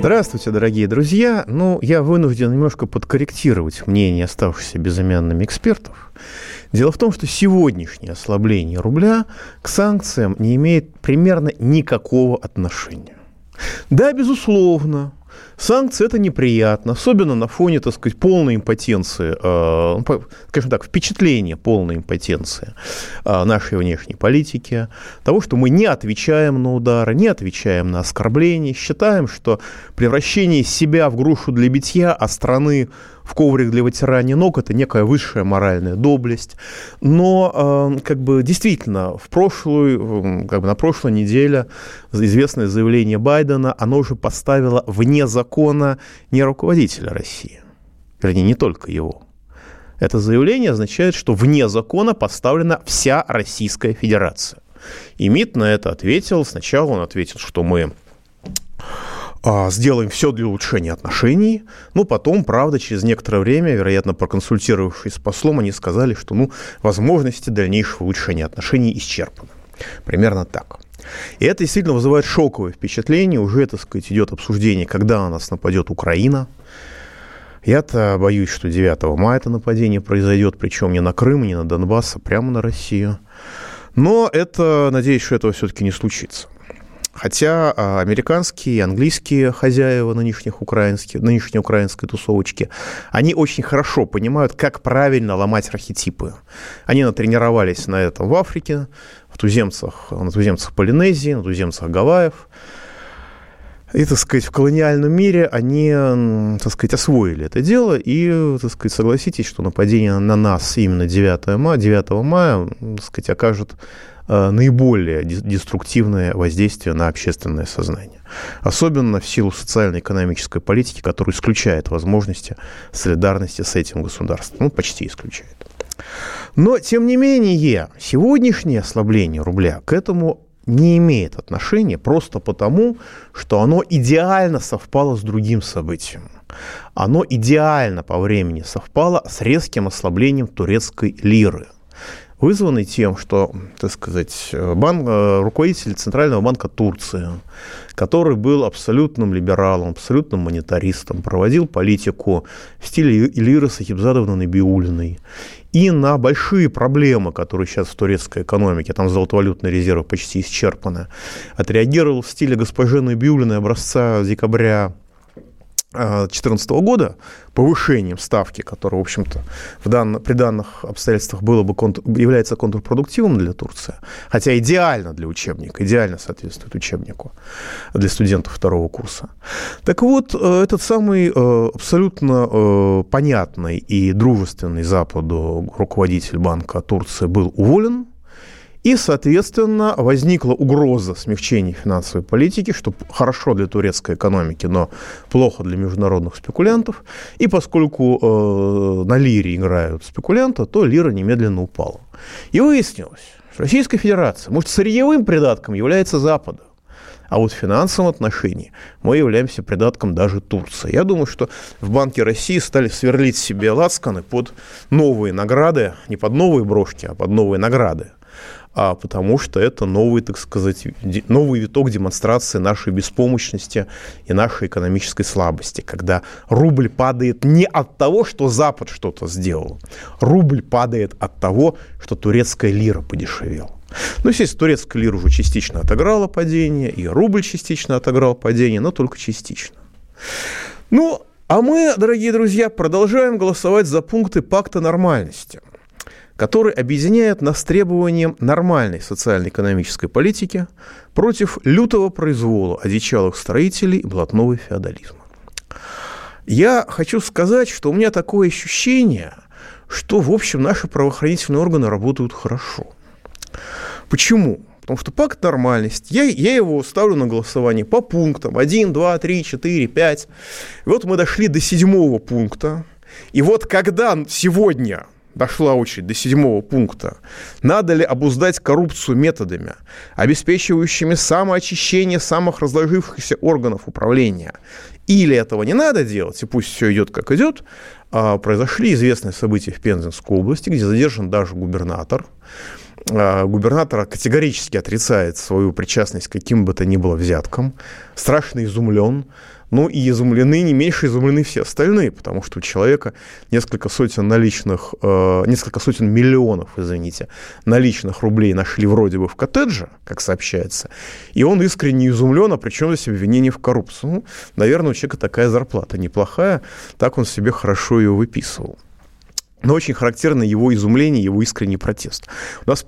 Здравствуйте, дорогие друзья. Ну, я вынужден немножко подкорректировать мнение оставшихся безымянными экспертов. Дело в том, что сегодняшнее ослабление рубля к санкциям не имеет примерно никакого отношения. Да, безусловно, Санкции – это неприятно, особенно на фоне, так сказать, полной импотенции, э, скажем так, впечатления полной импотенции э, нашей внешней политики, того, что мы не отвечаем на удары, не отвечаем на оскорбления, считаем, что превращение себя в грушу для битья, а страны в коврик для вытирания ног – это некая высшая моральная доблесть. Но э, как бы действительно в прошлую, как бы на прошлой неделе известное заявление Байдена, оно уже поставило вне закона не руководителя России, вернее, не только его. Это заявление означает, что вне закона поставлена вся Российская Федерация. И МИД на это ответил. Сначала он ответил, что мы сделаем все для улучшения отношений. Ну, потом, правда, через некоторое время, вероятно, проконсультировавшись с послом, они сказали, что, ну, возможности дальнейшего улучшения отношений исчерпаны. Примерно так. И это действительно вызывает шоковое впечатление. Уже, так сказать, идет обсуждение, когда на нас нападет Украина. Я-то боюсь, что 9 мая это нападение произойдет, причем не на Крым, не на Донбасс, а прямо на Россию. Но это, надеюсь, что этого все-таки не случится. Хотя а, американские и английские хозяева нынешних украинских, нынешней украинской тусовочки, они очень хорошо понимают, как правильно ломать архетипы. Они натренировались на этом в Африке, в туземцах, на туземцах Полинезии, на туземцах Гавайев. И, так сказать, в колониальном мире они, так сказать, освоили это дело. И, так сказать, согласитесь, что нападение на нас именно 9 мая, 9 мая так сказать, окажет наиболее деструктивное воздействие на общественное сознание. Особенно в силу социально-экономической политики, которая исключает возможности солидарности с этим государством. Ну, почти исключает. Но, тем не менее, сегодняшнее ослабление рубля к этому не имеет отношения просто потому, что оно идеально совпало с другим событием. Оно идеально по времени совпало с резким ослаблением турецкой лиры – вызванный тем, что, так сказать, банк, э, руководитель Центрального банка Турции, который был абсолютным либералом, абсолютным монетаристом, проводил политику в стиле Илиры Сахибзадовны Набиулиной. И на большие проблемы, которые сейчас в турецкой экономике, там золотовалютные резервы почти исчерпаны, отреагировал в стиле госпожи Набиулиной образца декабря 2014 года повышением ставки, которое, в общем-то, в дан, при данных обстоятельствах было бы контр, является контрпродуктивным для Турции, хотя идеально для учебника, идеально соответствует учебнику для студентов второго курса. Так вот, э, этот самый э, абсолютно э, понятный и дружественный Западу руководитель банка Турции был уволен и, соответственно, возникла угроза смягчения финансовой политики, что хорошо для турецкой экономики, но плохо для международных спекулянтов. И поскольку э, на лире играют спекулянты, то лира немедленно упала. И выяснилось, что Российская Федерация, может, сырьевым придатком является Запада. А вот в финансовом отношении мы являемся придатком даже Турции. Я думаю, что в Банке России стали сверлить себе лацканы под новые награды, не под новые брошки, а под новые награды а потому что это новый, так сказать, новый виток демонстрации нашей беспомощности и нашей экономической слабости, когда рубль падает не от того, что Запад что-то сделал, рубль падает от того, что турецкая лира подешевела. Ну, естественно, турецкая лира уже частично отыграла падение, и рубль частично отыграл падение, но только частично. Ну, а мы, дорогие друзья, продолжаем голосовать за пункты пакта нормальности – который объединяет нас требованием нормальной социально-экономической политики против лютого произвола одичалых строителей и блатного феодализма. Я хочу сказать, что у меня такое ощущение, что, в общем, наши правоохранительные органы работают хорошо. Почему? Потому что пакт нормальности, я, я его ставлю на голосование по пунктам. 1, 2, 3, 4, 5. И вот мы дошли до седьмого пункта. И вот когда сегодня дошла очередь до седьмого пункта, надо ли обуздать коррупцию методами, обеспечивающими самоочищение самых разложившихся органов управления, или этого не надо делать, и пусть все идет как идет, а, произошли известные события в Пензенской области, где задержан даже губернатор. А, губернатор категорически отрицает свою причастность к каким бы то ни было взяткам, страшно изумлен, ну и изумлены, не меньше изумлены все остальные, потому что у человека несколько сотен наличных, э, несколько сотен миллионов, извините, наличных рублей нашли вроде бы в коттедже, как сообщается, и он искренне изумлен, а причем здесь обвинение в коррупции. Ну, наверное, у человека такая зарплата неплохая, так он себе хорошо ее выписывал. Но очень характерно его изумление, его искренний протест. У нас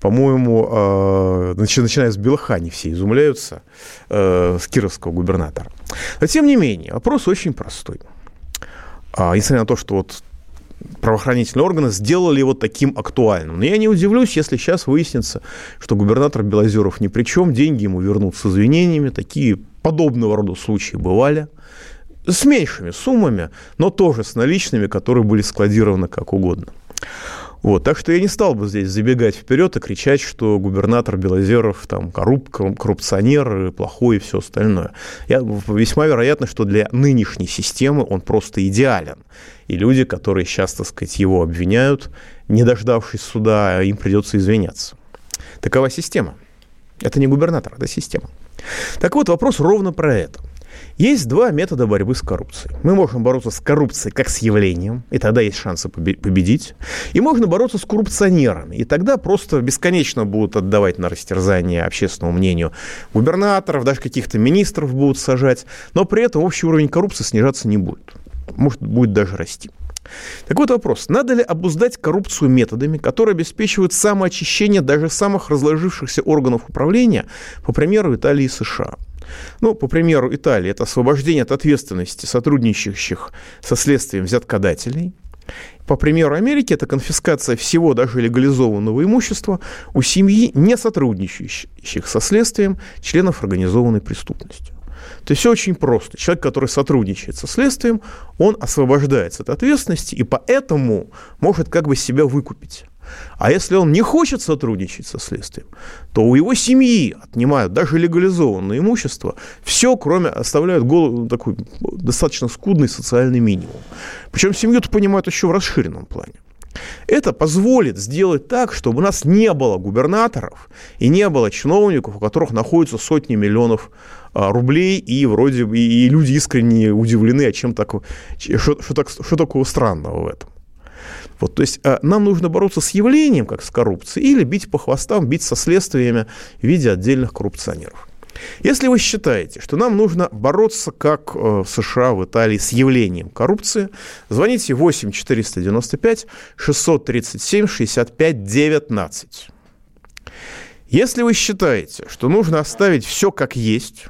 по-моему, э, начиная с Белхани все изумляются, э, с кировского губернатора. Но, тем не менее, вопрос очень простой. А, несмотря на то, что вот правоохранительные органы сделали его таким актуальным. Но я не удивлюсь, если сейчас выяснится, что губернатор Белозеров ни при чем, деньги ему вернут с извинениями. Такие подобного рода случаи бывали. С меньшими суммами, но тоже с наличными, которые были складированы как угодно. Вот, так что я не стал бы здесь забегать вперед и кричать, что губернатор Белозеров там корруп, коррупционер, плохой и все остальное. Я, весьма вероятно, что для нынешней системы он просто идеален. И люди, которые сейчас, так сказать, его обвиняют, не дождавшись суда, им придется извиняться. Такова система. Это не губернатор, это система. Так вот, вопрос ровно про это – есть два метода борьбы с коррупцией. Мы можем бороться с коррупцией как с явлением, и тогда есть шансы победить. И можно бороться с коррупционерами, и тогда просто бесконечно будут отдавать на растерзание общественному мнению губернаторов, даже каких-то министров будут сажать, но при этом общий уровень коррупции снижаться не будет. Может, будет даже расти. Так вот вопрос. Надо ли обуздать коррупцию методами, которые обеспечивают самоочищение даже самых разложившихся органов управления, по примеру Италии и США? Ну, по примеру Италии, это освобождение от ответственности сотрудничающих со следствием взяткодателей. По примеру Америки, это конфискация всего даже легализованного имущества у семьи, не сотрудничающих со следствием членов организованной преступности. То есть все очень просто. Человек, который сотрудничает со следствием, он освобождается от ответственности и поэтому может как бы себя выкупить. А если он не хочет сотрудничать со следствием, то у его семьи отнимают даже легализованное имущество, все, кроме оставляют голову, такой достаточно скудный социальный минимум. Причем семью-то понимают еще в расширенном плане. Это позволит сделать так, чтобы у нас не было губернаторов и не было чиновников, у которых находятся сотни миллионов а, рублей, и вроде бы и люди искренне удивлены, а чем так, что, что, так, что такого странного в этом. Вот, то есть а, нам нужно бороться с явлением, как с коррупцией, или бить по хвостам, бить со следствиями в виде отдельных коррупционеров. Если вы считаете, что нам нужно бороться, как э, в США, в Италии, с явлением коррупции, звоните 8 495 637 65 19. Если вы считаете, что нужно оставить все как есть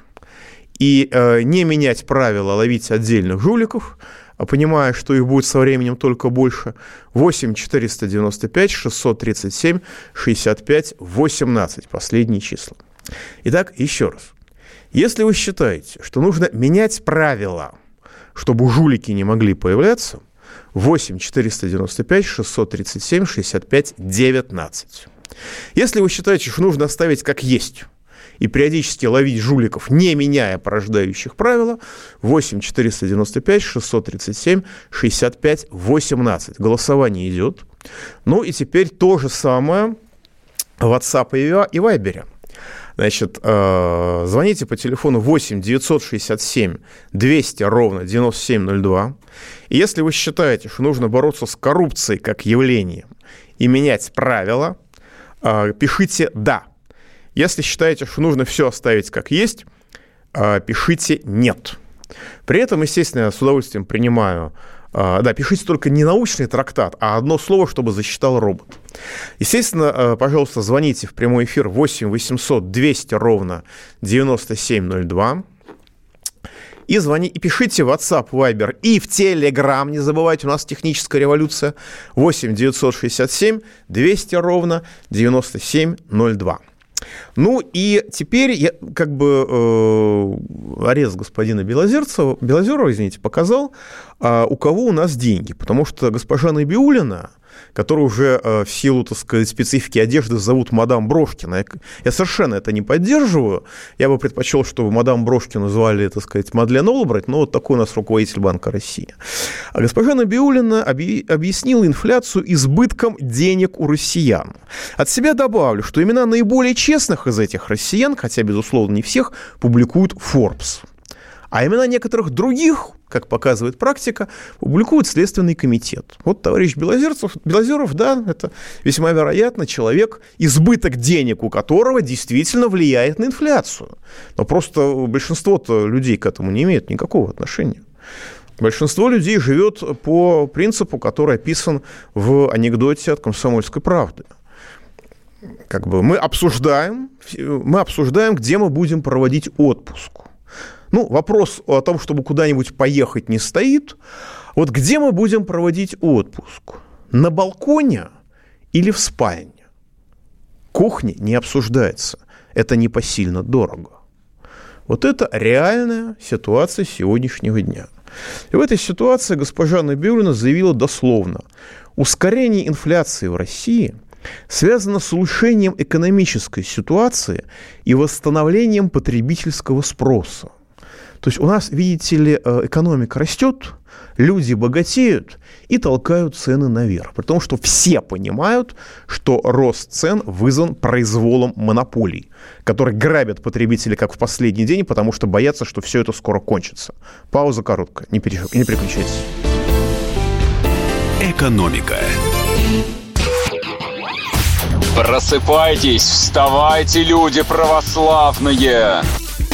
и э, не менять правила ловить отдельных жуликов, а понимая, что их будет со временем только больше, 8 495 637 65 18, последние числа. Итак, еще раз. Если вы считаете, что нужно менять правила, чтобы жулики не могли появляться, 8 495 637 65 19. Если вы считаете, что нужно оставить как есть, и периодически ловить жуликов, не меняя порождающих правила, 8 495 637 65 18. Голосование идет. Ну и теперь то же самое в WhatsApp и Viber. Значит, э, звоните по телефону 8 967 200 ровно 9702. И если вы считаете, что нужно бороться с коррупцией как явлением и менять правила, э, пишите «да». Если считаете, что нужно все оставить как есть, а, пишите «нет». При этом, естественно, я с удовольствием принимаю да, пишите только не научный трактат, а одно слово, чтобы засчитал робот. Естественно, а, пожалуйста, звоните в прямой эфир 8 800 200 ровно 9702. И звони, и пишите в WhatsApp, Viber и в Telegram. Не забывайте, у нас техническая революция. 8 967 200 ровно 9702. Ну и теперь я, как бы э, арест господина Белозерцева, Белозерова, извините, показал, э, у кого у нас деньги. Потому что госпожа Набиулина которую уже э, в силу, так сказать, специфики одежды зовут мадам Брошкина. Я совершенно это не поддерживаю. Я бы предпочел, чтобы мадам Брошкину звали, так сказать, Мадлен Олбрать, но вот такой у нас руководитель Банка России. А госпожа Набиулина объяснила инфляцию избытком денег у россиян. От себя добавлю, что имена наиболее честных из этих россиян, хотя, безусловно, не всех, публикует Forbes. А имена некоторых других, как показывает практика, публикует Следственный комитет. Вот товарищ Белозерцев, Белозеров, да, это весьма вероятно человек, избыток денег у которого действительно влияет на инфляцию. Но просто большинство-то людей к этому не имеет никакого отношения. Большинство людей живет по принципу, который описан в анекдоте от «Комсомольской правды». Как бы мы обсуждаем, мы обсуждаем, где мы будем проводить отпуск. Ну, вопрос о том, чтобы куда-нибудь поехать, не стоит. Вот где мы будем проводить отпуск? На балконе или в спальне? Кухня не обсуждается. Это непосильно дорого. Вот это реальная ситуация сегодняшнего дня. И в этой ситуации госпожа Набиулина заявила дословно, ускорение инфляции в России связано с улучшением экономической ситуации и восстановлением потребительского спроса. То есть у нас, видите ли, э, экономика растет, люди богатеют и толкают цены наверх. При том, что все понимают, что рост цен вызван произволом монополий, которые грабят потребителей как в последний день, потому что боятся, что все это скоро кончится. Пауза короткая, не, переш... не переключайтесь. Экономика. Просыпайтесь, вставайте, люди православные!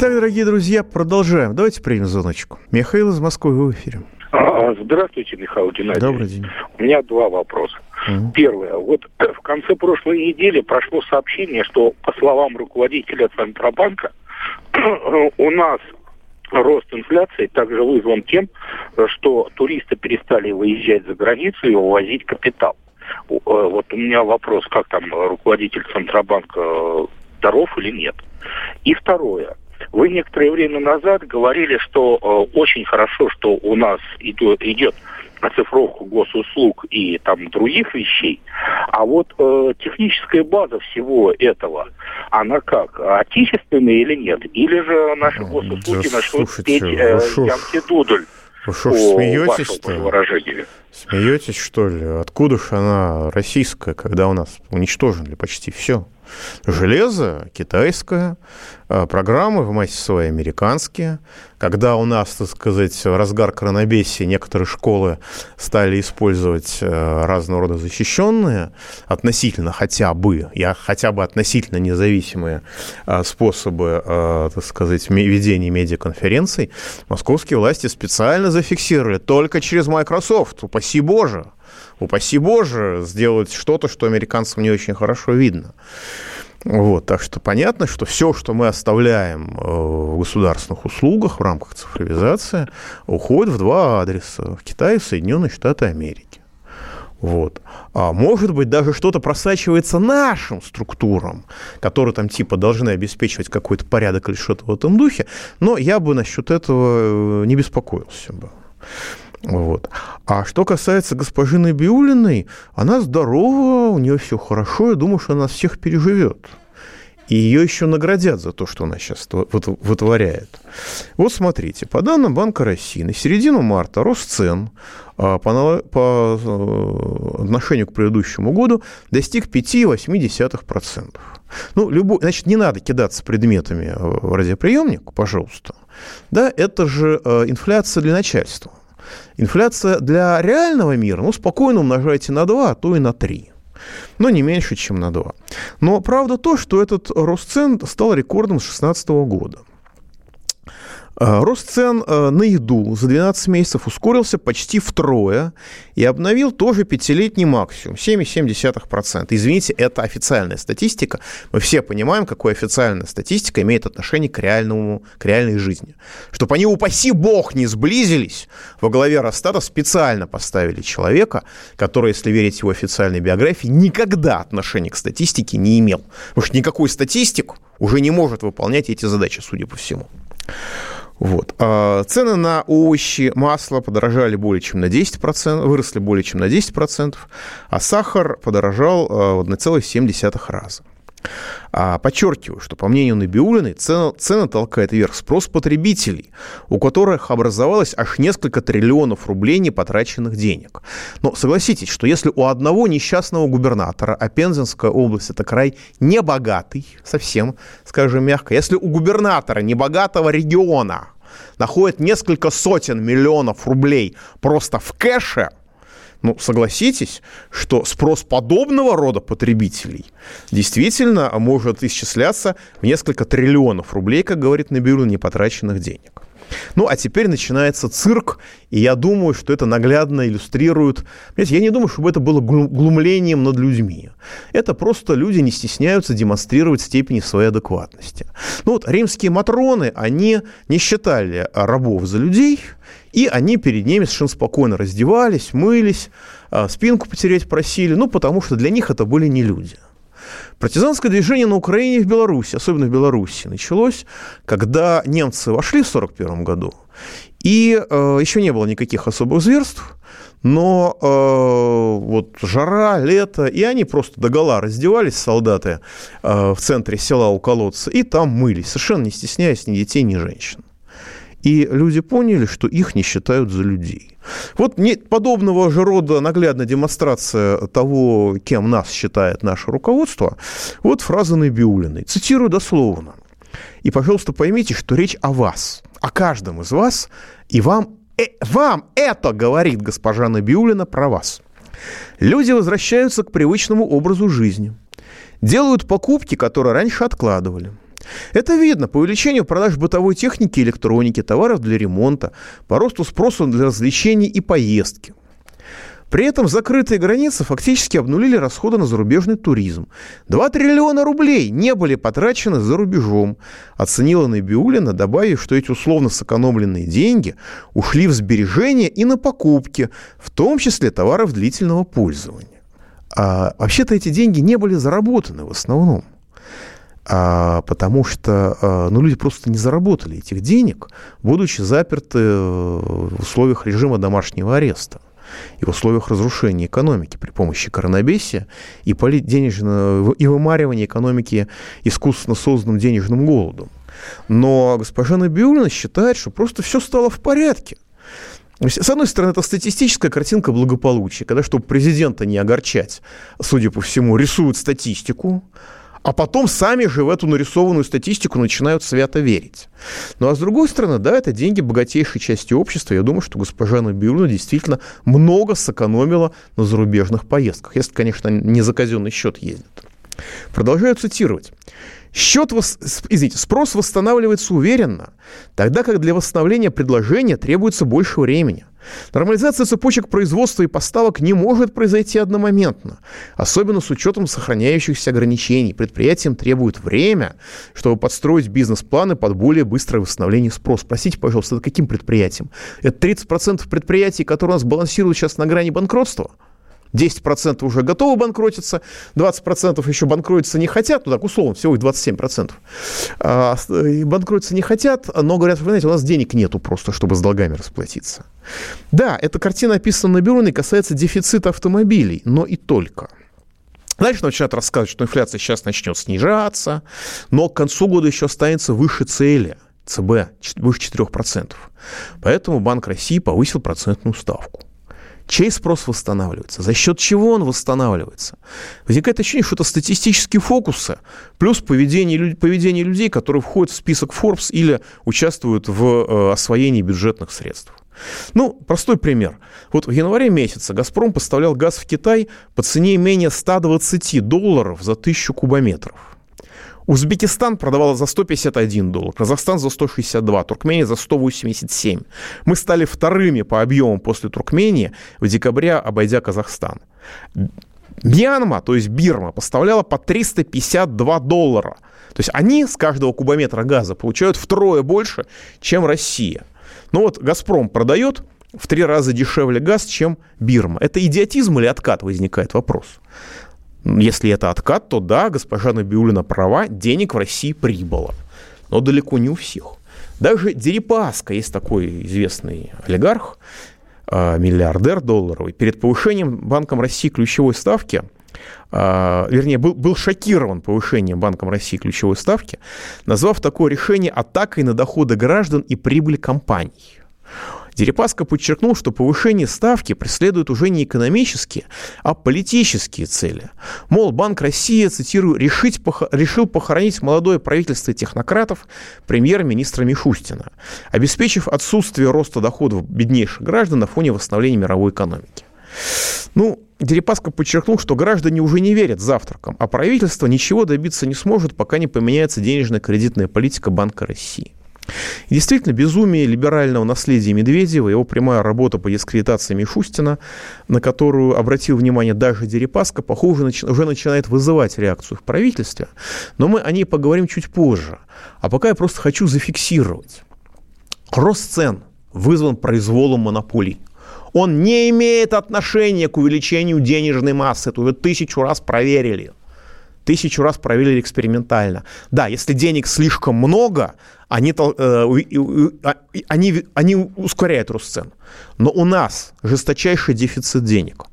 Итак, дорогие друзья, продолжаем. Давайте примем звоночку. Михаил из Москвы, в эфире. А, здравствуйте, Михаил Геннадьевич. Добрый день. У меня два вопроса. Mm. Первое. Вот в конце прошлой недели прошло сообщение, что, по словам руководителя Центробанка, у нас рост инфляции также вызван тем, что туристы перестали выезжать за границу и увозить капитал. Э, вот у меня вопрос, как там руководитель Центробанка э, здоров или нет. И второе. Вы некоторое время назад говорили, что э, очень хорошо, что у нас идет, идет оцифровку госуслуг и там других вещей. А вот э, техническая база всего этого, она как, отечественная или нет? Или же наши госуслуги да, начнут петь э, Янки Дудль? Вы что ж, смеетесь-то? Смеетесь, что ли? Откуда же она российская, когда у нас уничтожили почти все? Железо китайское, а, программы в массе своей американские. Когда у нас, так сказать, разгар коронабесии некоторые школы стали использовать э, разного рода защищенные, относительно хотя бы, я хотя бы относительно независимые а, способы, а, так сказать, ведения медиаконференций, московские власти специально зафиксировали только через Microsoft, упаси Боже упаси Боже, сделать что-то, что американцам не очень хорошо видно. Вот, так что понятно, что все, что мы оставляем э, в государственных услугах в рамках цифровизации, уходит в два адреса – в Китай и в Соединенные Штаты Америки. Вот. А может быть, даже что-то просачивается нашим структурам, которые там типа должны обеспечивать какой-то порядок или что-то в этом духе, но я бы насчет этого э, не беспокоился бы. Вот. А что касается госпожи Набиулиной, она здорова, у нее все хорошо, я думаю, что она всех переживет. И ее еще наградят за то, что она сейчас вытворяет. Вот смотрите, по данным Банка России, на середину марта рост цен а, по, э, отношению к предыдущему году достиг 5,8%. Ну, любой, значит, не надо кидаться предметами в радиоприемник, пожалуйста. да, это же э, инфляция для начальства. Инфляция для реального мира, ну, спокойно умножайте на 2, а то и на 3 но не меньше, чем на 2. Но правда то, что этот рост цен стал рекордом с 2016 года. Э, рост цен э, на еду за 12 месяцев ускорился почти втрое и обновил тоже пятилетний максимум 7,7%. Извините, это официальная статистика. Мы все понимаем, какой официальная статистика имеет отношение к, реальному, к реальной жизни. Чтобы они, упаси бог, не сблизились, во главе Росстата специально поставили человека, который, если верить его официальной биографии, никогда отношения к статистике не имел. Потому что никакой статистик уже не может выполнять эти задачи, судя по всему. Вот. А цены на овощи, масло подорожали более чем на 10%, выросли более чем на 10%, а сахар подорожал в 1,7 раза. А, подчеркиваю, что по мнению Набиулиной цена, цена толкает вверх спрос потребителей, у которых образовалось аж несколько триллионов рублей непотраченных денег. Но согласитесь, что если у одного несчастного губернатора, а Пензенская область это край небогатый, совсем, скажем мягко, если у губернатора небогатого региона находят несколько сотен миллионов рублей просто в кэше – ну, согласитесь, что спрос подобного рода потребителей действительно может исчисляться в несколько триллионов рублей, как говорит Набиулин, непотраченных денег. Ну, а теперь начинается цирк, и я думаю, что это наглядно иллюстрирует... Понимаете, я не думаю, чтобы это было глумлением над людьми. Это просто люди не стесняются демонстрировать степени своей адекватности. Ну вот римские матроны, они не считали рабов за людей, и они перед ними совершенно спокойно раздевались, мылись, а, спинку потереть просили, ну, потому что для них это были не люди. Партизанское движение на Украине и в Беларуси, особенно в Беларуси, началось, когда немцы вошли в 1941 году, и э, еще не было никаких особых зверств, но э, вот жара, лето, и они просто догола раздевались, солдаты, э, в центре села у колодца, и там мылись, совершенно не стесняясь ни детей, ни женщин. И люди поняли, что их не считают за людей. Вот подобного же рода наглядная демонстрация того, кем нас считает наше руководство, вот фраза Набиулиной. Цитирую дословно. И, пожалуйста, поймите, что речь о вас, о каждом из вас, и вам, э, вам это говорит госпожа Набиулина про вас. Люди возвращаются к привычному образу жизни, делают покупки, которые раньше откладывали – это видно по увеличению продаж бытовой техники электроники, товаров для ремонта, по росту спроса для развлечений и поездки. При этом закрытые границы фактически обнулили расходы на зарубежный туризм. 2 триллиона рублей не были потрачены за рубежом, оценила Набиулина, добавив, что эти условно сэкономленные деньги ушли в сбережения и на покупки, в том числе товаров длительного пользования. А вообще-то эти деньги не были заработаны в основном потому что а, ну, люди просто не заработали этих денег, будучи заперты э, в условиях режима домашнего ареста и в условиях разрушения экономики при помощи коронабесия и, денежного, и вымаривания экономики искусственно созданным денежным голодом. Но госпожа Набиулина считает, что просто все стало в порядке. С одной стороны, это статистическая картинка благополучия, когда, чтобы президента не огорчать, судя по всему, рисуют статистику, а потом сами же в эту нарисованную статистику начинают свято верить. Ну а с другой стороны, да, это деньги богатейшей части общества. Я думаю, что госпожа Набиулина действительно много сэкономила на зарубежных поездках, если, конечно, не за казенный счет ездит. Продолжаю цитировать. Счет, извините, спрос восстанавливается уверенно, тогда как для восстановления предложения требуется больше времени. Нормализация цепочек производства и поставок не может произойти одномоментно, особенно с учетом сохраняющихся ограничений. Предприятиям требует время, чтобы подстроить бизнес-планы под более быстрое восстановление спроса. Простите, пожалуйста, это каким предприятиям? Это 30% предприятий, которые у нас балансируют сейчас на грани банкротства? 10% уже готовы банкротиться, 20% еще банкротиться не хотят, ну так условно, всего их 27%. А, и банкротиться не хотят, но говорят, вы знаете, у нас денег нету просто, чтобы с долгами расплатиться. Да, эта картина описана на бюро и касается дефицита автомобилей, но и только. Дальше начинают рассказывать, что инфляция сейчас начнет снижаться, но к концу года еще останется выше цели – ЦБ выше 4%. Поэтому Банк России повысил процентную ставку. Чей спрос восстанавливается? За счет чего он восстанавливается? Возникает ощущение, что это статистические фокусы, плюс поведение, поведение людей, которые входят в список Forbes или участвуют в э, освоении бюджетных средств. Ну, простой пример. Вот в январе месяце «Газпром» поставлял газ в Китай по цене менее 120 долларов за тысячу кубометров. Узбекистан продавал за 151 доллар, Казахстан за 162, Туркмения за 187. Мы стали вторыми по объемам после Туркмении в декабре, обойдя Казахстан. Мьянма, то есть Бирма, поставляла по 352 доллара. То есть они с каждого кубометра газа получают втрое больше, чем Россия. Но вот «Газпром» продает в три раза дешевле газ, чем Бирма. Это идиотизм или откат, возникает вопрос. Если это откат, то да, госпожа Набиулина права, денег в России прибыло. Но далеко не у всех. Даже Дерипаска, есть такой известный олигарх, а, миллиардер долларовый, перед повышением Банком России ключевой ставки, а, вернее, был, был шокирован повышением Банком России ключевой ставки, назвав такое решение атакой на доходы граждан и прибыль компаний. Дерипаска подчеркнул, что повышение ставки преследует уже не экономические, а политические цели. Мол, Банк России, цитирую, решить, решил похоронить молодое правительство технократов премьер-министра Мишустина, обеспечив отсутствие роста доходов беднейших граждан на фоне восстановления мировой экономики. Ну, Дерипаска подчеркнул, что граждане уже не верят завтракам, а правительство ничего добиться не сможет, пока не поменяется денежная кредитная политика Банка России. Действительно, безумие либерального наследия Медведева, его прямая работа по дискредитации Мишустина, на которую обратил внимание даже Дерипаска, похоже, уже начинает вызывать реакцию в правительстве. Но мы о ней поговорим чуть позже. А пока я просто хочу зафиксировать. Рост цен вызван произволом монополий. Он не имеет отношения к увеличению денежной массы. Это уже тысячу раз проверили тысячу раз проверили экспериментально. Да, если денег слишком много, они, э, а, они, они ускоряют рост цен. Но у нас жесточайший дефицит денег.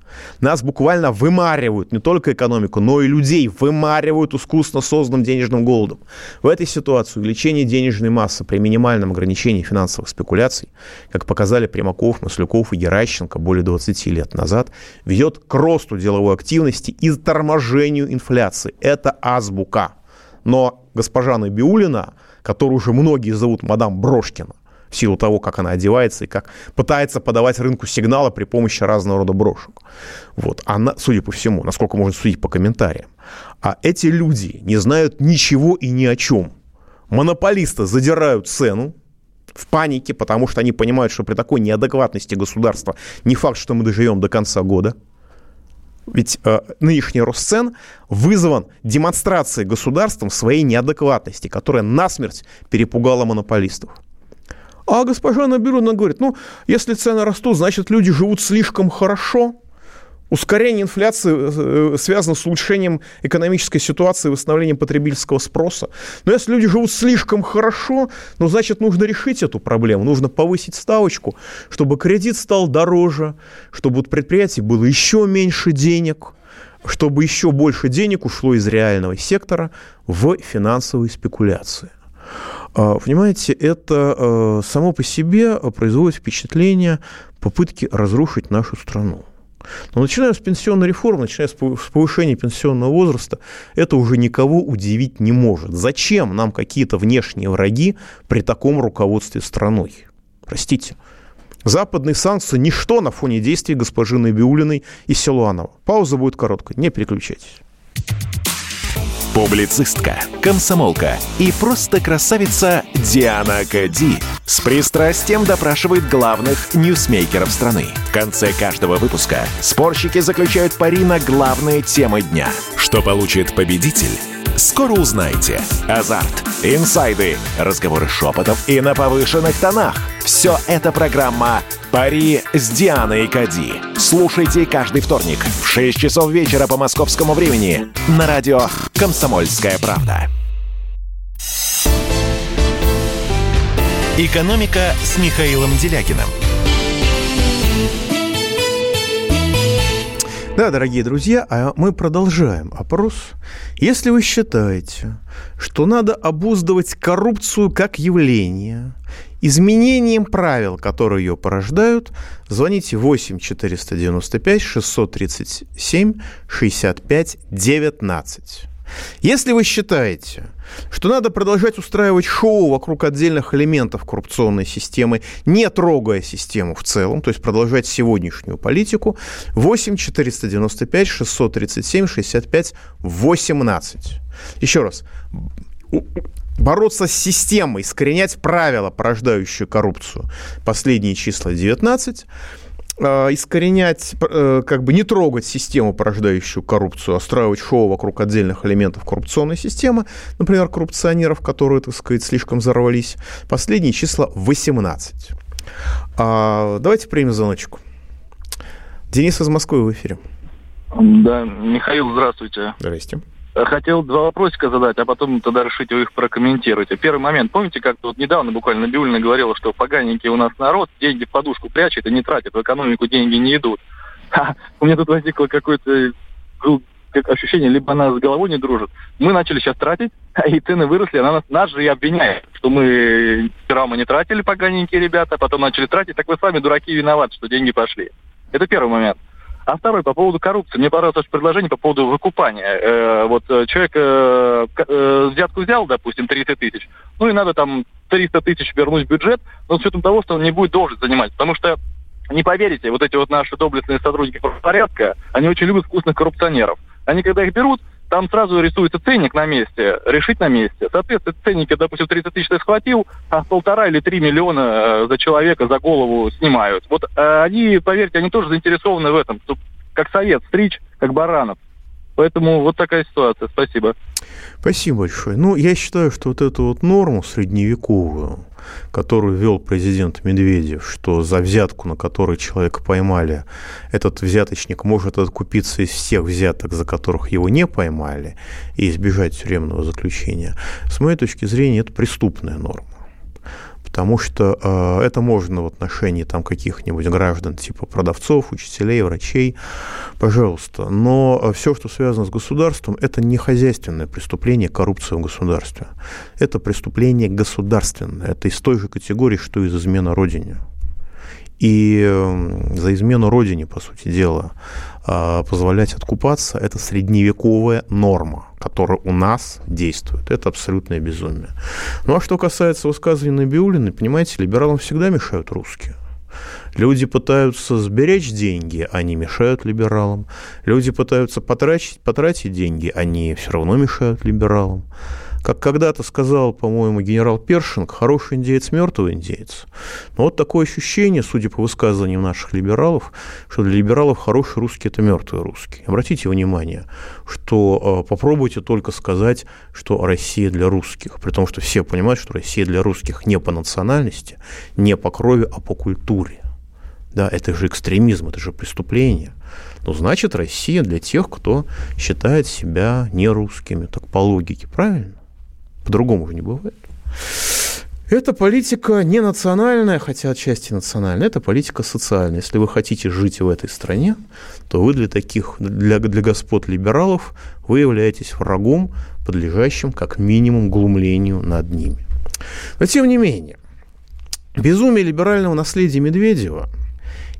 Нас буквально вымаривают не только экономику, но и людей вымаривают искусственно созданным денежным голодом. В этой ситуации увеличение денежной массы при минимальном ограничении финансовых спекуляций, как показали Примаков, Маслюков и Геращенко более 20 лет назад, ведет к росту деловой активности и торможению инфляции. Это азбука. Но госпожа Набиулина, которую уже многие зовут мадам Брошкина, в силу того, как она одевается и как пытается подавать рынку сигналы при помощи разного рода брошек. Вот. Она, судя по всему, насколько можно судить по комментариям. А эти люди не знают ничего и ни о чем. Монополисты задирают цену, в панике, потому что они понимают, что при такой неадекватности государства не факт, что мы доживем до конца года. Ведь э, нынешний рост цен вызван демонстрацией государством своей неадекватности, которая насмерть перепугала монополистов. А госпожа Набируна говорит, ну, если цены растут, значит, люди живут слишком хорошо. Ускорение инфляции э, э, связано с улучшением экономической ситуации, восстановлением потребительского спроса. Но если люди живут слишком хорошо, ну, значит, нужно решить эту проблему. Нужно повысить ставочку, чтобы кредит стал дороже, чтобы у предприятий было еще меньше денег, чтобы еще больше денег ушло из реального сектора в финансовые спекуляции. А, понимаете, это а, само по себе производит впечатление попытки разрушить нашу страну. Но начиная с пенсионной реформы, начиная с повышения пенсионного возраста, это уже никого удивить не может. Зачем нам какие-то внешние враги при таком руководстве страной? Простите. Западные санкции – ничто на фоне действий госпожи Набиулиной и Силуанова. Пауза будет короткой, не переключайтесь. Публицистка, комсомолка и просто красавица Диана Кади с пристрастием допрашивает главных ньюсмейкеров страны. В конце каждого выпуска спорщики заключают пари на главные темы дня. Что получит победитель? Скоро узнаете. Азарт, инсайды, разговоры шепотов и на повышенных тонах. Все это программа «Пари с Дианой Кади». Слушайте каждый вторник в 6 часов вечера по московскому времени на радио «Комсомольская правда». «Экономика» с Михаилом Делякиным – Да, дорогие друзья, а мы продолжаем опрос. Если вы считаете, что надо обуздывать коррупцию как явление, изменением правил, которые ее порождают, звоните 8 495 637 65 19. Если вы считаете, что надо продолжать устраивать шоу вокруг отдельных элементов коррупционной системы, не трогая систему в целом, то есть продолжать сегодняшнюю политику, 8 495 637 65 18. Еще раз, бороться с системой, искоренять правила, порождающие коррупцию. Последние числа 19. Э, искоренять, э, как бы не трогать систему, порождающую коррупцию, а устраивать шоу вокруг отдельных элементов коррупционной системы, например, коррупционеров, которые, так сказать, слишком взорвались. Последние числа 18. А, давайте примем звоночку. Денис из Москвы в эфире. Да, Михаил, здравствуйте. Здрасте. Хотел два вопросика задать, а потом тогда решите вы их прокомментируйте. Первый момент. Помните, как вот недавно буквально Биулина говорила, что поганники у нас народ, деньги в подушку прячет и не тратит, в экономику деньги не идут. Ха, у меня тут возникло какое-то ну, ощущение, либо она с головой не дружит. Мы начали сейчас тратить, и цены выросли, она нас, нас же и обвиняет, что мы вчера мы не тратили, поганенькие ребята, а потом начали тратить, так вы сами, дураки, виноваты, что деньги пошли. Это первый момент. А второй по поводу коррупции. Мне понравилось ваше предложение по поводу выкупания. Э, вот э, человек э, э, взятку взял, допустим, 30 тысяч, ну и надо там 300 тысяч вернуть в бюджет, но с учетом того, что он не будет должность занимать. Потому что, не поверите, вот эти вот наши доблестные сотрудники порядка, они очень любят вкусных коррупционеров. Они, когда их берут, там сразу рисуется ценник на месте, решить на месте. Соответственно, ценники, допустим, 30 тысяч ты схватил, а полтора или три миллиона э, за человека, за голову снимают. Вот э, они, поверьте, они тоже заинтересованы в этом, как совет, стричь, как баранов. Поэтому вот такая ситуация. Спасибо. Спасибо большое. Ну, я считаю, что вот эту вот норму средневековую, которую ввел президент Медведев, что за взятку, на которой человека поймали, этот взяточник может откупиться из всех взяток, за которых его не поймали, и избежать тюремного заключения, с моей точки зрения, это преступная норма потому что э, это можно в отношении там каких-нибудь граждан типа продавцов, учителей, врачей, пожалуйста. Но э, все, что связано с государством, это не хозяйственное преступление, коррупция в государстве. Это преступление государственное. Это из той же категории, что из измена Родине. И э, за измену Родине, по сути дела, э, позволять откупаться – это средневековая норма, которая у нас действует. Это абсолютное безумие. Ну а что касается высказывания Набиулиной, понимаете, либералам всегда мешают русские. Люди пытаются сберечь деньги, они мешают либералам. Люди пытаются потратить, потратить деньги, они все равно мешают либералам. Как когда-то сказал, по-моему, генерал Першинг, хороший индеец – мертвый индеец. Но вот такое ощущение, судя по высказываниям наших либералов, что для либералов хороший русский – это мертвый русский. Обратите внимание, что э, попробуйте только сказать, что Россия для русских, при том, что все понимают, что Россия для русских не по национальности, не по крови, а по культуре. Да, это же экстремизм, это же преступление. Ну, значит, Россия для тех, кто считает себя не русскими, так по логике, правильно? По-другому же не бывает. Это политика не национальная, хотя отчасти национальная, это политика социальная. Если вы хотите жить в этой стране, то вы для таких, для, для господ либералов, вы являетесь врагом, подлежащим как минимум глумлению над ними. Но тем не менее, безумие либерального наследия Медведева –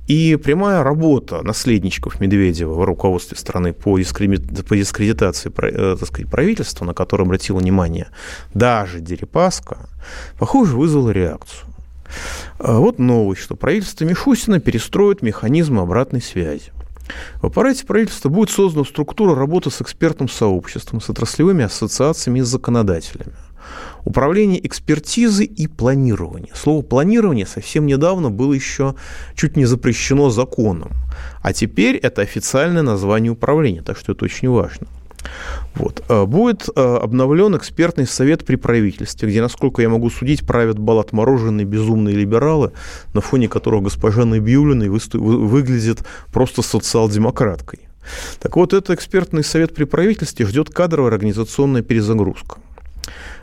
и прямая работа наследничков Медведева в руководстве страны по, дискредитации э, так сказать, правительства, на которое обратило внимание даже Дерипаска, похоже, вызвала реакцию. А вот новость, что правительство Мишустина перестроит механизмы обратной связи. В аппарате правительства будет создана структура работы с экспертным сообществом, с отраслевыми ассоциациями и законодателями. Управление экспертизы и планирование. Слово планирование совсем недавно было еще чуть не запрещено законом, а теперь это официальное название управления, так что это очень важно. Вот. Э, будет э, обновлен экспертный совет при правительстве, где, насколько я могу судить, правят бал отмороженные безумные либералы, на фоне которых госпожа Набиулина выглядит просто социал-демократкой. Так вот, этот экспертный совет при правительстве ждет кадровая организационная перезагрузка.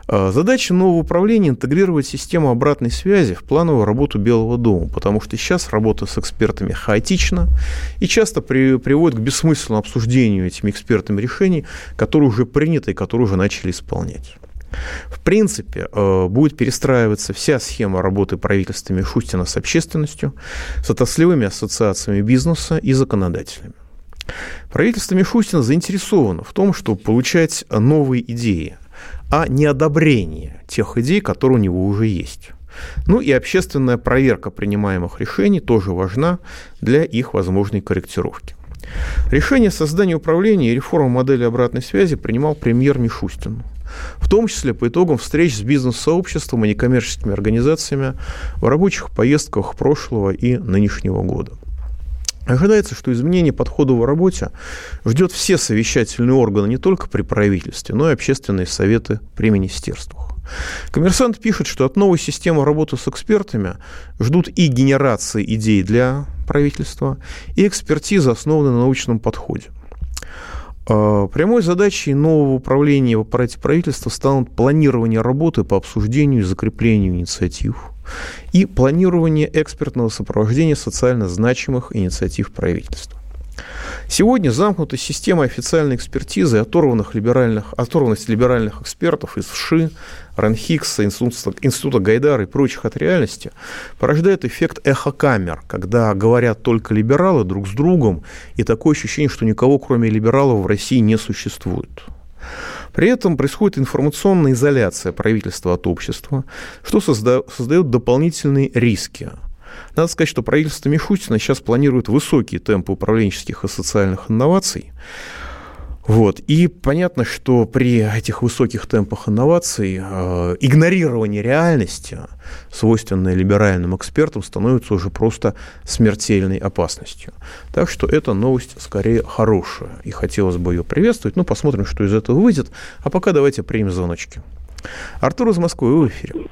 А, задача нового управления – интегрировать систему обратной связи в плановую работу Белого дома, потому что сейчас работа с экспертами хаотична и часто при, приводит к бессмысленному обсуждению этими экспертами решений, которые уже приняты и которые уже начали исполнять. В принципе, э, будет перестраиваться вся схема работы правительства Мишустина с общественностью, с отраслевыми ассоциациями бизнеса и законодателями. Правительство Мишустина заинтересовано в том, чтобы получать новые идеи, а не одобрение тех идей, которые у него уже есть. Ну и общественная проверка принимаемых решений тоже важна для их возможной корректировки. Решение о создании управления и реформы модели обратной связи принимал премьер Мишустин, в том числе по итогам встреч с бизнес-сообществом и некоммерческими организациями в рабочих поездках прошлого и нынешнего года. Ожидается, что изменение подхода в работе ждет все совещательные органы не только при правительстве, но и общественные советы при министерствах. Коммерсант пишет, что от новой системы работы с экспертами ждут и генерации идей для правительства, и экспертизы, основанные на научном подходе. А, прямой задачей нового управления в аппарате правительства станут планирование работы по обсуждению и закреплению инициатив – и планирование экспертного сопровождения социально значимых инициатив правительства. Сегодня замкнутая система официальной экспертизы оторванных либеральных, оторванность либеральных экспертов из ВШИ, Ранхикса, Института, Института Гайдара и прочих от реальности порождает эффект эхокамер, когда говорят только либералы друг с другом, и такое ощущение, что никого, кроме либералов, в России не существует. При этом происходит информационная изоляция правительства от общества, что создает дополнительные риски. Надо сказать, что правительство Мишустина сейчас планирует высокие темпы управленческих и социальных инноваций, вот. И понятно, что при этих высоких темпах инноваций э, игнорирование реальности, свойственное либеральным экспертам, становится уже просто смертельной опасностью. Так что эта новость скорее хорошая, и хотелось бы ее приветствовать. Ну, посмотрим, что из этого выйдет. А пока давайте примем звоночки. Артур из Москвы, вы в эфире.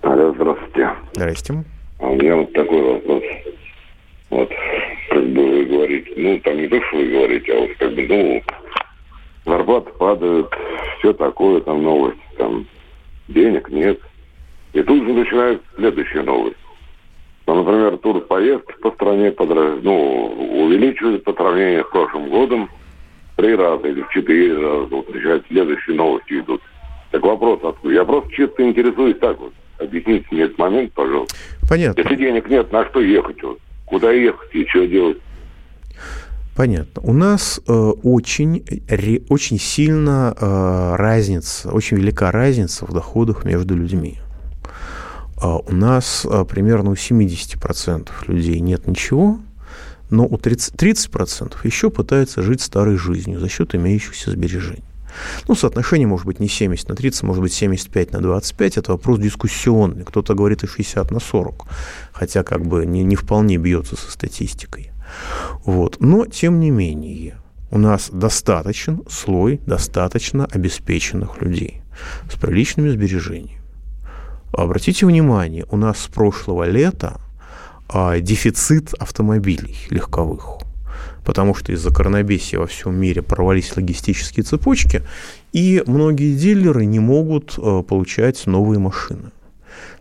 Алло, здравствуйте. Здрасте. А у меня вот такой вопрос. Вот, как бы говорите, ну, там не то, что вы говорите, а вот как бы, ну, зарплаты падают, все такое, там новости, там денег нет. И тут же начинается следующая новость. Ну, например, тур поездки по стране подраз... ну, увеличивают по сравнению с прошлым годом три раза или в четыре раза. Вот начинают следующие новости идут. Так вопрос откуда? Я просто чисто интересуюсь так вот. Объясните мне этот момент, пожалуйста. Понятно. Если денег нет, на что ехать? Вот? Куда ехать и что делать? Понятно. У нас э, очень, очень сильно э, разница, очень велика разница в доходах между людьми. Э, у нас примерно у 70% людей нет ничего, но у 30%, 30% еще пытаются жить старой жизнью за счет имеющихся сбережений. Ну, соотношение может быть не 70 на 30, может быть 75 на 25. Это вопрос дискуссионный. Кто-то говорит и 60 на 40, хотя как бы не, не вполне бьется со статистикой. Вот. Но, тем не менее, у нас достаточен слой достаточно обеспеченных людей с приличными сбережениями. Обратите внимание, у нас с прошлого лета а, дефицит автомобилей легковых, потому что из-за коронабесия во всем мире порвались логистические цепочки, и многие дилеры не могут а, получать новые машины.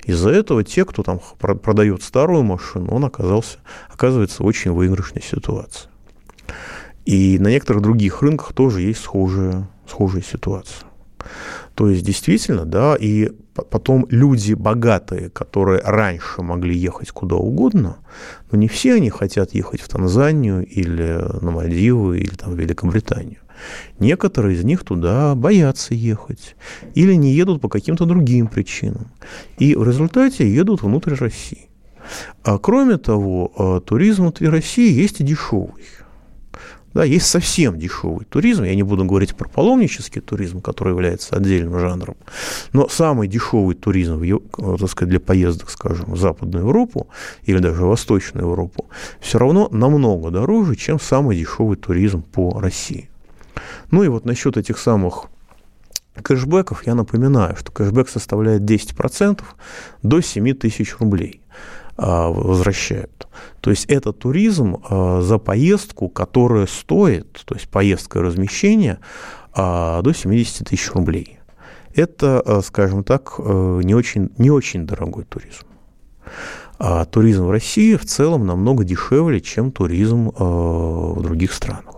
Из-за этого те, кто там продает старую машину, он оказался, оказывается в очень выигрышной ситуации. И на некоторых других рынках тоже есть схожая, схожая ситуация. То есть действительно, да, и потом люди богатые, которые раньше могли ехать куда угодно, но не все они хотят ехать в Танзанию или на Мальдивы или там в Великобританию. Некоторые из них туда боятся ехать или не едут по каким-то другим причинам. И в результате едут внутрь России. А кроме того, а, туризм внутри России есть и дешевый. Да, есть совсем дешевый туризм. Я не буду говорить про паломнический туризм, который является отдельным жанром. Но самый дешевый туризм так сказать, для поездок, скажем, в Западную Европу или даже в Восточную Европу все равно намного дороже, чем самый дешевый туризм по России. Ну и вот насчет этих самых кэшбэков я напоминаю, что кэшбэк составляет 10% до 7 тысяч рублей а, возвращают. То есть это туризм а, за поездку, которая стоит, то есть поездка и размещение, а, до 70 тысяч рублей. это, э, скажем так, э, не очень, не очень дорогой туризм. А туризм в России в целом намного дешевле, чем туризм в других странах.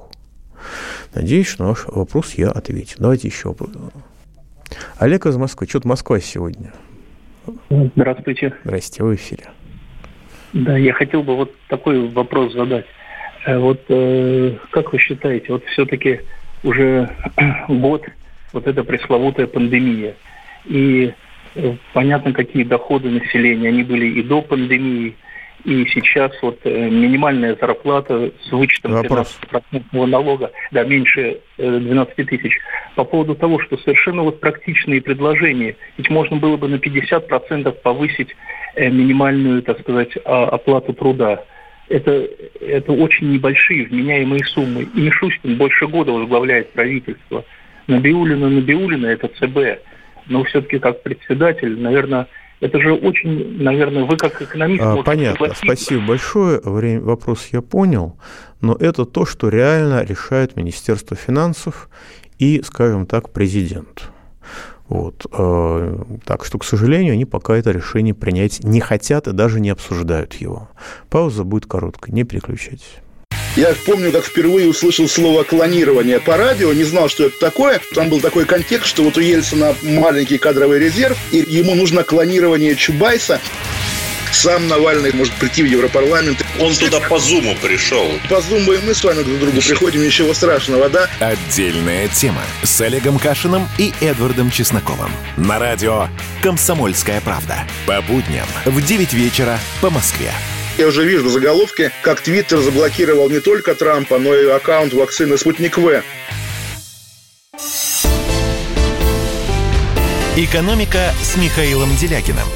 Надеюсь, что на ваш вопрос я ответил. Давайте еще вопрос. Олег из Москвы. Что-то Москва сегодня. Здравствуйте. Здрасте, вы в эфире. Да, я хотел бы вот такой вопрос задать. Э, вот э, как вы считаете, вот все-таки уже год вот эта пресловутая пандемия, и э, понятно, какие доходы населения, они были и до пандемии, и сейчас вот э, минимальная зарплата с вычетом Вопрос. 13% налога, да, меньше 12 э, тысяч. По поводу того, что совершенно вот практичные предложения, ведь можно было бы на 50% повысить э, минимальную, так сказать, оплату труда. Это, это очень небольшие вменяемые суммы. И Мишустин больше года возглавляет правительство. Набиулина, Набиулина – это ЦБ. Но все-таки как председатель, наверное, это же очень, наверное, вы как экономист... А, понятно, спасибо большое. Время, вопрос я понял. Но это то, что реально решает Министерство финансов и, скажем так, президент. Вот. Э, так что, к сожалению, они пока это решение принять не хотят и даже не обсуждают его. Пауза будет короткой, не переключайтесь. Я помню, как впервые услышал слово клонирование по радио, не знал, что это такое. Там был такой контекст, что вот у Ельцина маленький кадровый резерв, и ему нужно клонирование Чубайса. Сам Навальный может прийти в Европарламент. Он туда по Зуму пришел. По Зуму и мы с вами друг к другу приходим, ничего страшного, да? Отдельная тема с Олегом Кашиным и Эдвардом Чесноковым. На радио «Комсомольская правда». По будням в 9 вечера по Москве. Я уже вижу заголовки, как Твиттер заблокировал не только Трампа, но и аккаунт вакцины «Спутник В». «Экономика» с Михаилом Делякиным.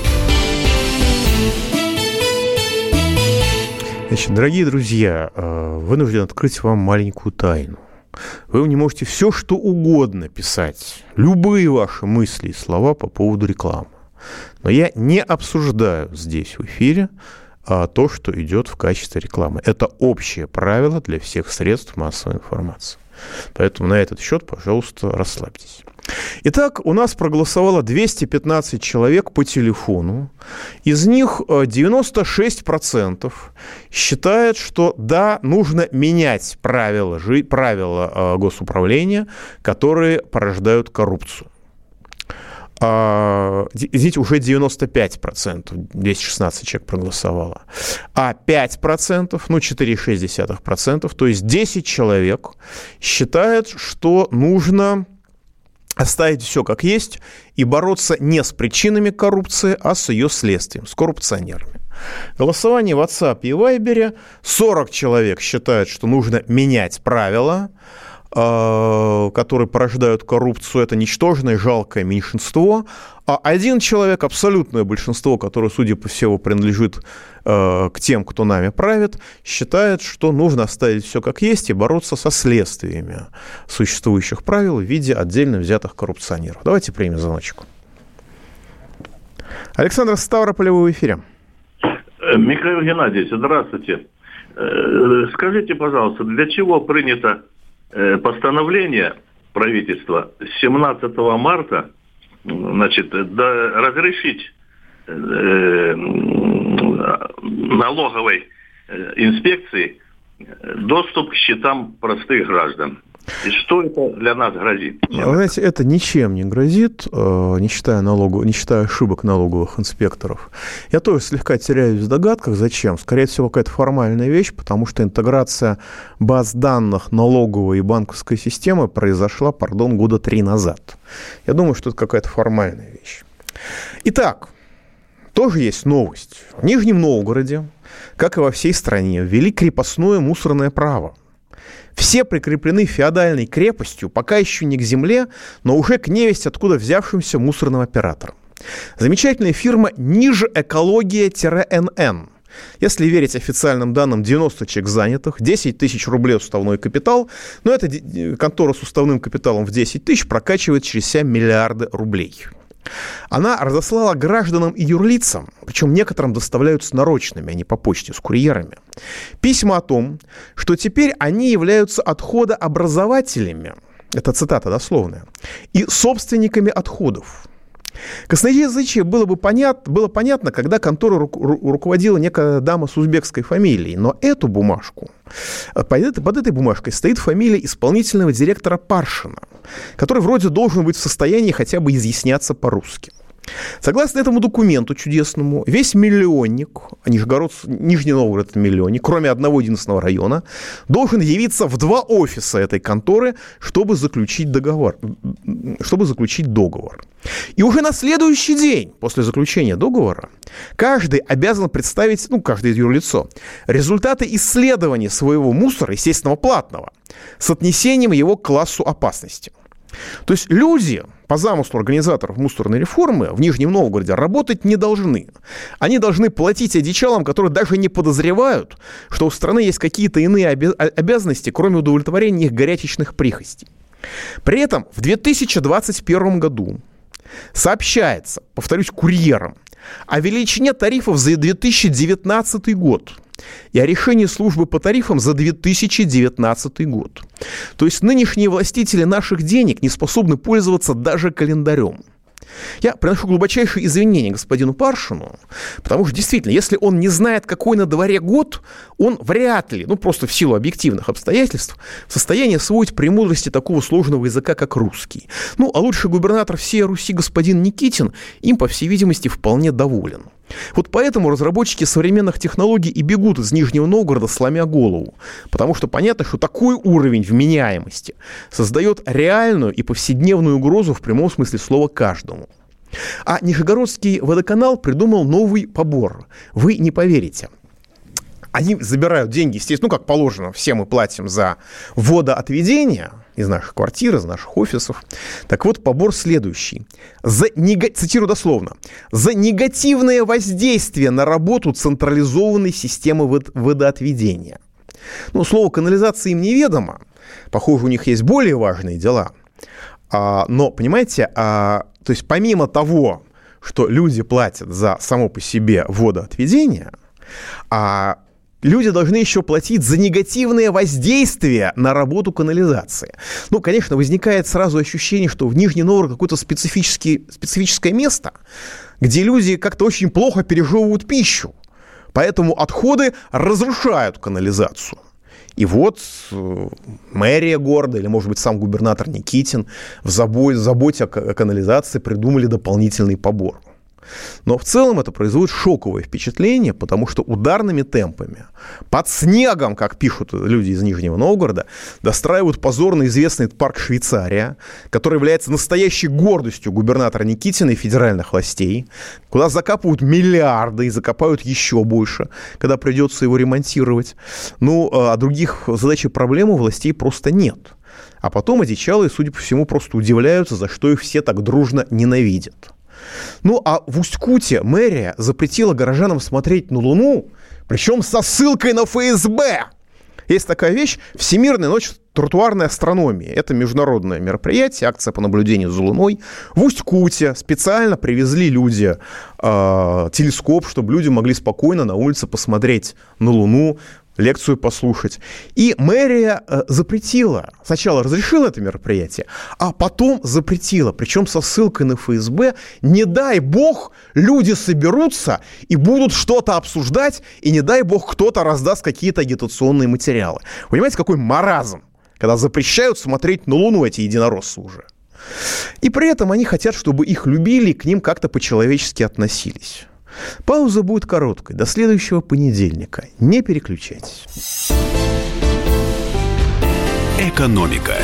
Значит, дорогие друзья, э, вынужден открыть вам маленькую тайну. Вы не можете все, что угодно писать, любые ваши мысли и слова по поводу рекламы. Но я не обсуждаю здесь в эфире а, то, что идет в качестве рекламы. Это общее правило для всех средств массовой информации. Поэтому на этот счет, пожалуйста, расслабьтесь. Итак, у нас проголосовало 215 человек по телефону. Из них 96% э, считают, что да, нужно менять правила, правила э, госуправления, которые порождают коррупцию. А, извините, уже 95%, 216 человек проголосовало, а 5%, ну 4,6%, то есть 10 человек считают, что нужно оставить все как есть и бороться не с причинами коррупции, а с ее следствием, с коррупционерами. Голосование в WhatsApp и Viber. 40 человек считают, что нужно менять правила, которые порождают коррупцию, это ничтожное, жалкое меньшинство, а один человек, абсолютное большинство, которое, судя по всему, принадлежит э, к тем, кто нами правит, считает, что нужно оставить все как есть и бороться со следствиями существующих правил в виде отдельно взятых коррупционеров. Давайте примем звоночку. Александр Ставрополь, в эфире. Э, Михаил Геннадьевич, здравствуйте. Скажите, пожалуйста, для чего принято Э, постановление правительства 17 марта значит, да, разрешить э, налоговой э, инспекции доступ к счетам простых граждан. И что это для нас грозит? Вы знаете, это ничем не грозит, э, не считая, налогу, не считая ошибок налоговых инспекторов. Я тоже слегка теряюсь в догадках, зачем. Скорее всего, какая-то формальная вещь, потому что интеграция баз данных налоговой и банковской системы произошла, пардон, года три назад. Я думаю, что это какая-то формальная вещь. Итак, тоже есть новость. В Нижнем Новгороде, как и во всей стране, ввели крепостное мусорное право – все прикреплены феодальной крепостью, пока еще не к земле, но уже к невесть, откуда взявшимся мусорным операторам. Замечательная фирма «Ниже экология-НН». Если верить официальным данным, 90 человек занятых, 10 тысяч рублей уставной капитал, но эта контора с уставным капиталом в 10 тысяч прокачивает через себя миллиарды рублей. Она разослала гражданам и юрлицам, причем некоторым доставляются нарочными, а не по почте, с курьерами, письма о том, что теперь они являются отходообразователями, это цитата дословная, и собственниками отходов. Косноязычие было бы понятно, было понятно, когда контору ру- руководила некая дама с узбекской фамилией. Но эту бумажку, под, этой, под этой бумажкой стоит фамилия исполнительного директора Паршина, который вроде должен быть в состоянии хотя бы изъясняться по-русски. Согласно этому документу чудесному, весь миллионник, Нижегород, Нижний Новгород это миллионник, кроме одного единственного района, должен явиться в два офиса этой конторы, чтобы заключить договор. Чтобы заключить договор. И уже на следующий день после заключения договора каждый обязан представить, ну, каждое юрлицо, результаты исследования своего мусора, естественно, платного, с отнесением его к классу опасности – то есть люди по замыслу организаторов мусорной реформы в Нижнем Новгороде работать не должны. Они должны платить одичалам, которые даже не подозревают, что у страны есть какие-то иные обязанности, кроме удовлетворения их горячечных прихостей. При этом в 2021 году сообщается, повторюсь, курьерам, о величине тарифов за 2019 год – и о решении службы по тарифам за 2019 год. То есть нынешние властители наших денег не способны пользоваться даже календарем. Я приношу глубочайшие извинения господину Паршину, потому что действительно, если он не знает, какой на дворе год, он вряд ли, ну просто в силу объективных обстоятельств, в состоянии освоить премудрости такого сложного языка, как русский. Ну, а лучший губернатор всей Руси господин Никитин им, по всей видимости, вполне доволен. Вот поэтому разработчики современных технологий и бегут из Нижнего Новгорода, сломя голову. Потому что понятно, что такой уровень вменяемости создает реальную и повседневную угрозу в прямом смысле слова каждому. А Нижегородский водоканал придумал новый побор. Вы не поверите – они забирают деньги, естественно, ну, как положено, все мы платим за водоотведение из наших квартир, из наших офисов. Так вот, побор следующий. За, нега... цитирую дословно. За негативное воздействие на работу централизованной системы водоотведения. Ну, слово канализации им неведомо. Похоже, у них есть более важные дела. А, но, понимаете, а, то есть помимо того, что люди платят за само по себе водоотведение, а люди должны еще платить за негативное воздействие на работу канализации. Ну, конечно, возникает сразу ощущение, что в Нижний Новгород какое-то специфическое место, где люди как-то очень плохо пережевывают пищу. Поэтому отходы разрушают канализацию. И вот э, мэрия города, или, может быть, сам губернатор Никитин в заботе о канализации придумали дополнительный побор. Но в целом это производит шоковое впечатление, потому что ударными темпами, под снегом, как пишут люди из Нижнего Новгорода, достраивают позорно известный парк Швейцария, который является настоящей гордостью губернатора Никитина и федеральных властей, куда закапывают миллиарды и закопают еще больше, когда придется его ремонтировать. Ну, а других задач и проблем у властей просто нет. А потом одичалые, судя по всему, просто удивляются, за что их все так дружно ненавидят. Ну, а в Усть-Куте мэрия запретила горожанам смотреть на Луну, причем со ссылкой на ФСБ. Есть такая вещь – Всемирная ночь тротуарной астрономии. Это международное мероприятие, акция по наблюдению за Луной. В Усть-Куте специально привезли люди э, телескоп, чтобы люди могли спокойно на улице посмотреть на Луну лекцию послушать. И мэрия э, запретила, сначала разрешила это мероприятие, а потом запретила, причем со ссылкой на ФСБ. Не дай бог, люди соберутся и будут что-то обсуждать, и не дай бог, кто-то раздаст какие-то агитационные материалы. Понимаете, какой маразм, когда запрещают смотреть на Луну эти единороссы уже. И при этом они хотят, чтобы их любили и к ним как-то по-человечески относились. Пауза будет короткой. До следующего понедельника. Не переключайтесь. Экономика.